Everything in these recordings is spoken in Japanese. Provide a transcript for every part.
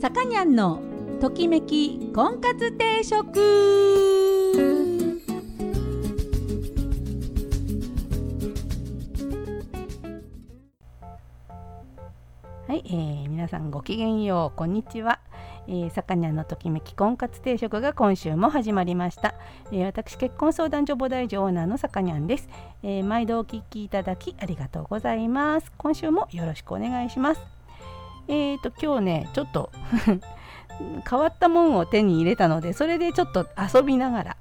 さかにゃんのときめき婚活定食。はい、えー、皆さんごきげんようこんにちは、えー、さかにゃんのときめき婚活定食が今週も始まりました、えー、私結婚相談所母大女オーナーのさかにゃんです、えー、毎度お聞きいただきありがとうございます。今週もよろしくお願いします。えーと今日ねちょっと 変わったもんを手に入れたのでそれでちょっと遊びながら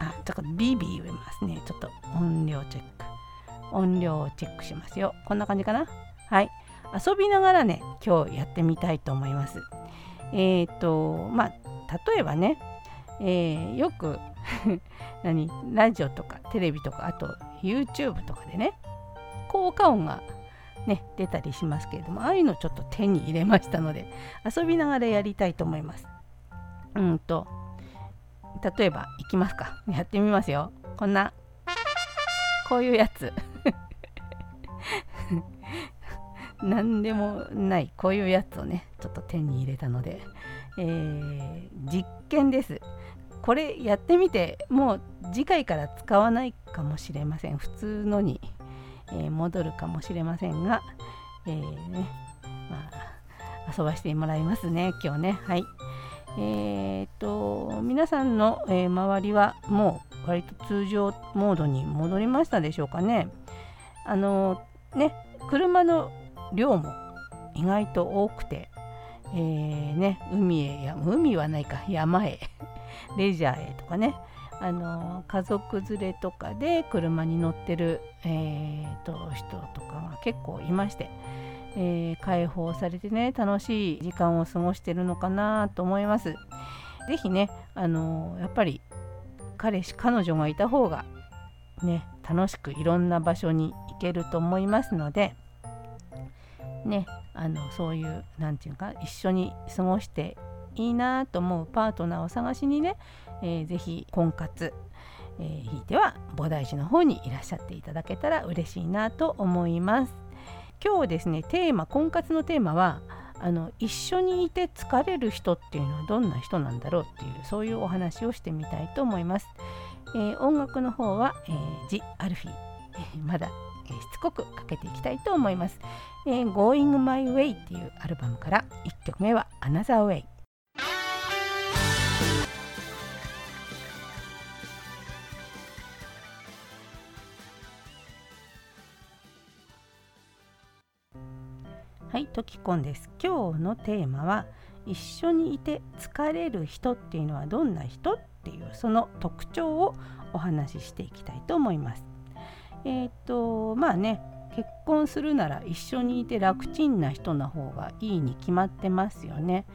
あちょっとビビ言えますね。ちょっと音量チェック。音量をチェックしますよ。こんな感じかな？はい。遊びながらね今日やってみたいと思います。えっ、ー、とまあ例えばね、えー、よく 何？ラジオとかテレビとかあと YouTube とかでね効果音がね出たりしますけれどもああいうのちょっと手に入れましたので遊びながらやりたいと思います。うんと例えばいきますか。やってみますよ。こんなこういうやつ。何でもないこういうやつをねちょっと手に入れたので、えー、実験です。これやってみてもう次回から使わないかもしれません。普通のに。えー、戻るかもしれませんが、えー、ねまあ、遊ばしてもらいますね今日ね。はい。えー、っと皆さんの、え周りはもう割と通常モードに戻りましたでしょうかね。あのね車の量も意外と多くて、えー、ね、海へや海はないか山へレジャーへとかね。あの家族連れとかで車に乗ってる、えーと、人とかが結構いまして、えー、解放されてね楽しい時間を過ごしてるのかなと思います。是非ねあのやっぱり彼氏彼女がいた方がね楽しくいろんな場所に行けると思いますのでねあのそういう何て言うか一緒に過ごしていいなと思うパートナーを探しにねえー、ぜひ婚活、えー、ひいては菩提寺の方にいらっしゃっていただけたら嬉しいなと思います。今日ですねテーマ婚活のテーマはあの一緒にいて疲れる人っていうのはどんな人なんだろうっていうそういうお話をしてみたいと思います、えー、音楽の方は、えー、ジ・アルフィー、え、まだ、えー、しつこくかけていきたいと思います、えー、Going My Way っていうアルバムから1曲目は Another Way はい、トキコンです。今日のテーマは一緒にいて疲れる人っていうのはどんな人っていうその特徴をお話ししていきたいと思います。えっ、とまあね結婚するなら一緒にいて楽ちんな人の方がいいに決まってますよね。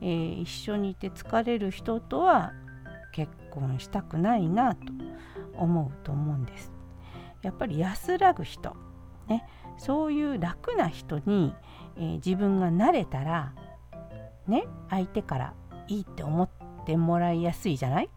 えー、一緒にいて疲れる人とは結婚したくないなと思うと思うんです。やっぱり安らぐ人、ね、そういう楽な人にえー、自分が慣れたらね相手からいいって思ってもらいやすいじゃない？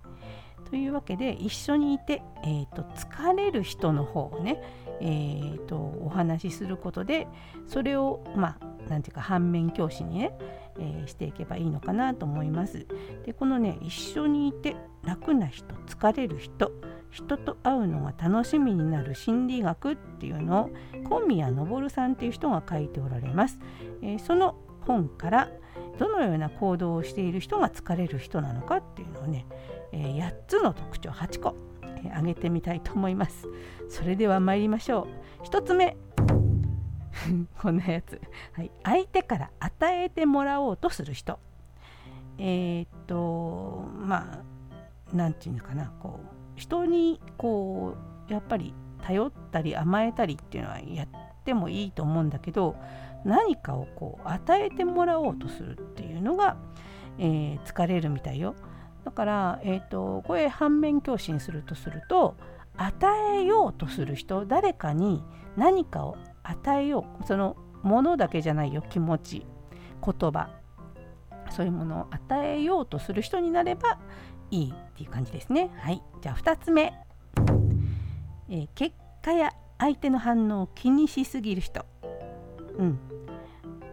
というわけで一緒にいて、えーと、疲れる人の方をね、えーと、お話しすることでそれをまあ何て言うか反面教師にね、えー、していけばいいのかなと思います。でこのね一緒にいて楽な人疲れる人人と会うのが楽しみになる心理学っていうのを小宮昇さんっていう人が書いておられます。えー、その本からどのような行動をしている人が疲れる人なのかっていうのをね、えー、8つの特徴8個、えー、げてみたいと思います。それでは参りましょう。1つ目 こんなやつ、はい、相手から与えてもらおうとする人。えー、っとまあ何て言うのかなこう人にこうやっぱり頼ったり甘えたりっていうのはやってもいいと思うんだけど何かをこう与えてもらおうとするっていうのが、えー、疲れるみたいよ。だから、えーと、これ反面教師にするとすると与えようとする人誰かに何かを与えよう。そのものだけじゃないよ。気持ち言葉。そういうものを与えようとする人になればいいっていう感じですね。はい、じゃあ2つ目、えー、結果や相手の反応を気にしすぎる人。うん、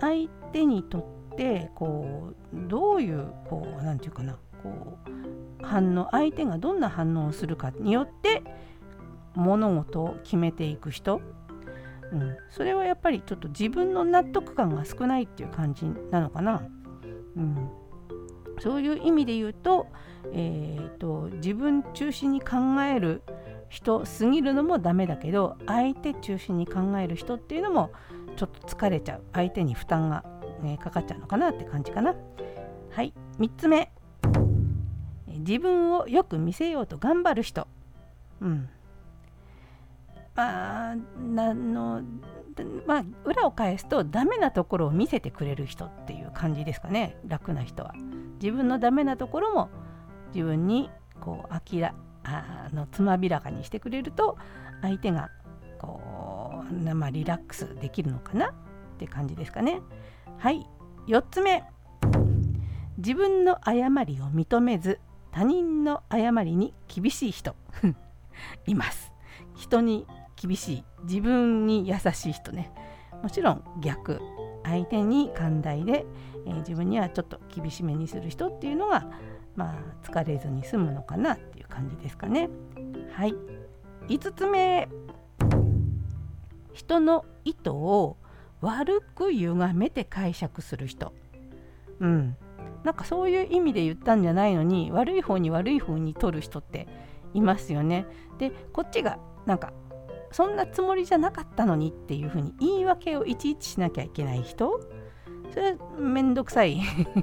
相手にとってこうどういうこう何て言うかな。こう反応相手がどんな反応をするかによって物事を決めていく人、うん、それはやっぱりちょっと自分の納得感が少ないっていう感じなのかな。うん、そういう意味で言うと,、えーと、自分中心に考える人すぎるのもダメだけど相手中心に考える人っていうのもちょっと疲れちゃう相手に負担が、ね、かかっちゃうのかなって感じかな。はい3つ目自分をよく見せようと頑張る人。うんまあ、なのまあ、裏を返すとダメなところを見せてくれる人っていう感じですかね。楽な人は。自分のダメなところも自分にこう明らあのつまびらかにしてくれると相手がこう、まあ、リラックスできるのかなって感じですかね。はい。4つ目。自分の誤りを認めず他人の誤りに厳しい人。います。人に厳しい。自分に優しい人ね。もちろん逆。相手に寛大で、えー、自分にはちょっと厳しめにする人っていうのがまあ疲れずに済むのかなっていう感じですかね。はい。5つ目。人の意図を悪く歪めて解釈する人。うん。なんかそういう意味で言ったんじゃないのに悪い方に悪い方に取る人っていますよね。でこっちがなんかそんなつもりじゃなかったのにっていうふうに言い訳をいちいちしなきゃいけない人？それはめんどくさい。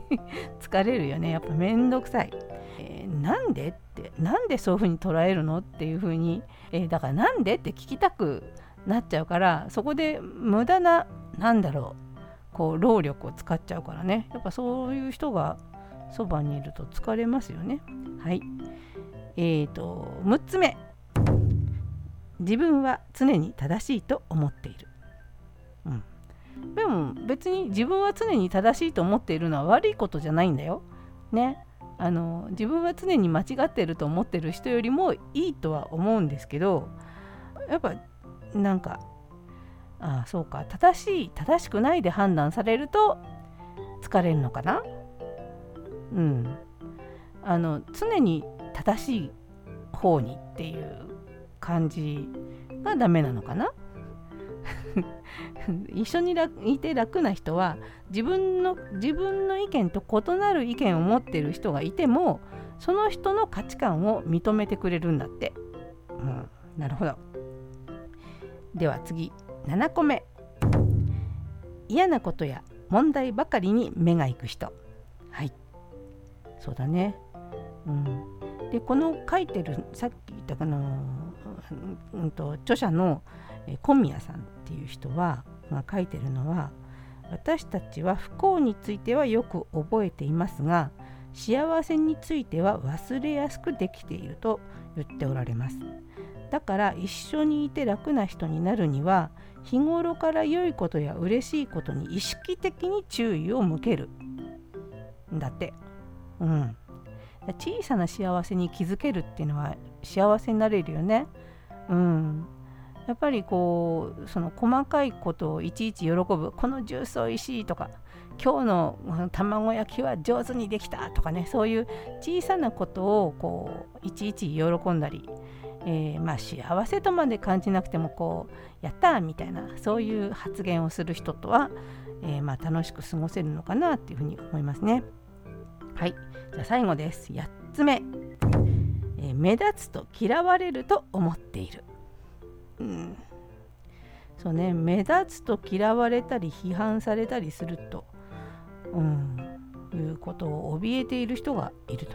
疲れるよね。やっぱめんどくさい、えー、なんで？ってなんでそういうふうに捉えるの？っていうふうに、えー、だからなんで？って聞きたくなっちゃうからそこで無駄ななんだろう。こう労力を使っちゃうからね。やっぱそういう人がそばにいると疲れますよね。はい。えーと6つ目。自分は常に正しいと思っている、うん、でも別に自分は常に正しいと思っているのは悪いことじゃないんだよ。ね。あの自分は常に間違ってると思ってる人よりもいいとは思うんですけどやっぱなんかああそうか。正しい正しくないで判断されると疲れるのかな？うん。あの常に正しい方にっていう感じがダメなのかな？一緒にいて楽な人は自分の自分の意見と異なる意見を持ってる人がいてもその人の価値観を認めてくれるんだって。うん、なるほど。では次7個目。嫌なことや問題ばかりに目が行く人。はい。そうだね。うん。でこの書いてるさっき言ったかな？うんと著者の小宮さんっていう人はが書いてるのは私たちは不幸についてはよく覚えていますが幸せについては忘れやすくできていると言っておられます。だから一緒にいて楽な人になるには日頃から良いことや嬉しいことに意識的に注意を向ける。んだって。うん。小さな幸せに気づけるっていうのは幸せになれるよね。うん、やっぱりこうその細かいことをいちいち喜ぶ。このジュースおいしいとか今日の卵焼きは上手にできたとかねそういう小さなことをこういちいち喜んだり、えー、まあ幸せとまで感じなくてもこうやったみたいなそういう発言をする人とは、えー、まあ楽しく過ごせるのかなっていうふうに思いますね。はい。じゃあ最後です。8つ目。え目立つと嫌われると思っている。うん、そうね。目立つと嫌われたり批判されたりすると、うん、いうことを怯えている人がいると。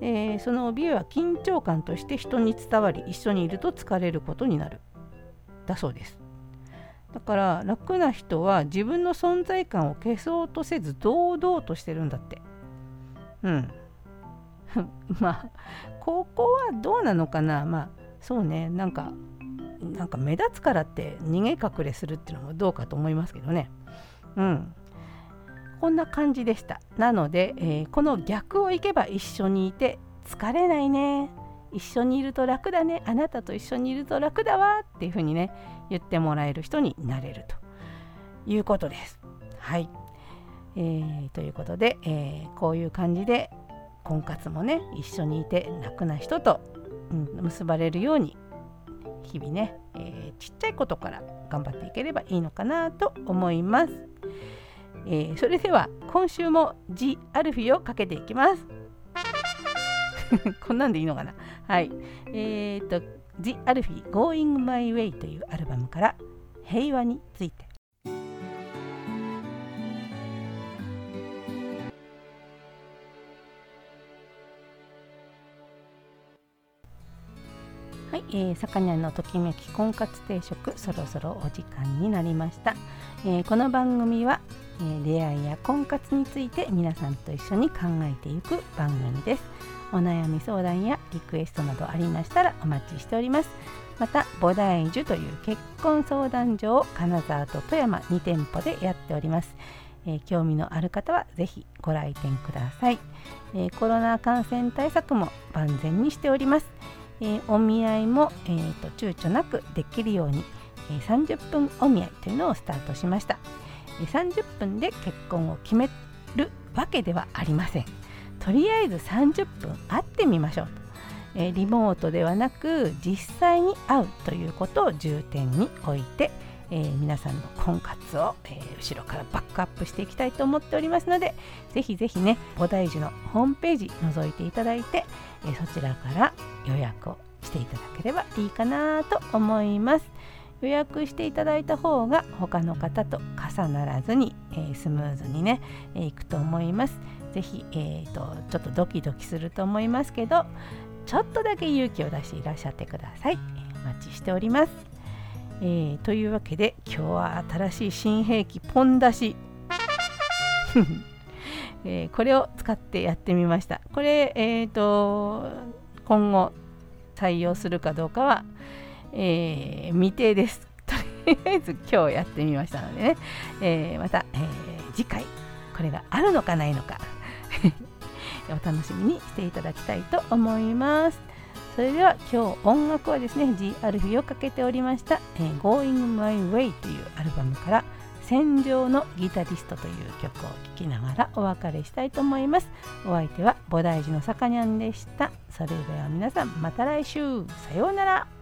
えー、その怯えは緊張感として人に伝わり一緒にいると疲れることになる。だそうです。だから楽な人は自分の存在感を消そうとせず堂々としてるんだって。うん まあここはどうなのかな。まあそうね。なんかなんか目立つからって逃げ隠れするっていうのもどうかと思いますけどね。うん。こんな感じでした。なので、えー、この逆をいけば一緒にいて疲れないね。一緒にいると楽だね。あなたと一緒にいると楽だわっていうふうにね言ってもらえる人になれると。いうことです。はい。えー、ということで、えー、こういう感じで婚活もね一緒にいて楽な人と、うん、結ばれるように日々ね、えー、ちっちゃいことから頑張っていければいいのかなと思います。えー、それでは今週も G アルフィをかけていきます。こんなんでいいのかな？はい。えっ、ー、と The アルフィ Going My Way というアルバムから平和について。えー、さのときめき婚活定食そろそろお時間になりました、えー、この番組は、えー、出会いや婚活について皆さんと一緒に考えていく番組です。お悩み相談やリクエストなどありましたらお待ちしております。また菩提樹という結婚相談所を金沢と富山2店舗でやっております。え、興味のある方はぜひご来店ください、え、コロナ感染対策も万全にしております、えー、お見合いも、えーと、躊躇なくできるように、え30分お見合いというのをスタートしました、え30分で結婚を決めるわけではありません。とりあえず30分会ってみましょうと、えリモートではなく実際に会うということを重点に置いて、えー、皆さんの婚活を、えー、後ろからバックアップしていきたいと思っておりますのでぜひぜひね菩提寺のホームページ覗いていただいて、えー、そちらから予約をしていただければいいかなと思います。予約していただいた方が他の方と重ならずに、え、スムーズにね、えー、いくと思います。ぜひ、えーと、ちょっとドキドキすると思いますけどちょっとだけ勇気を出していらっしゃってください。お待ちしております、えー、というわけで今日は新しい新兵器ポン出し えー、これを使ってやってみましたこれ、えーと今後採用するかどうかは、えー、未定です。とりあえず今日やってみましたのでね、え、また、え、次回これがあるのかないのか お楽しみにしていただきたいと思います。それでは今日音楽はですね G アルフィをかけておりました、えー、Going My Way というアルバムから「戦場のギタリストという曲を聴きながらお別れしたいと思います。お相手は菩提寺のさかにゃんでした。それでは皆さんまた来週。さようなら。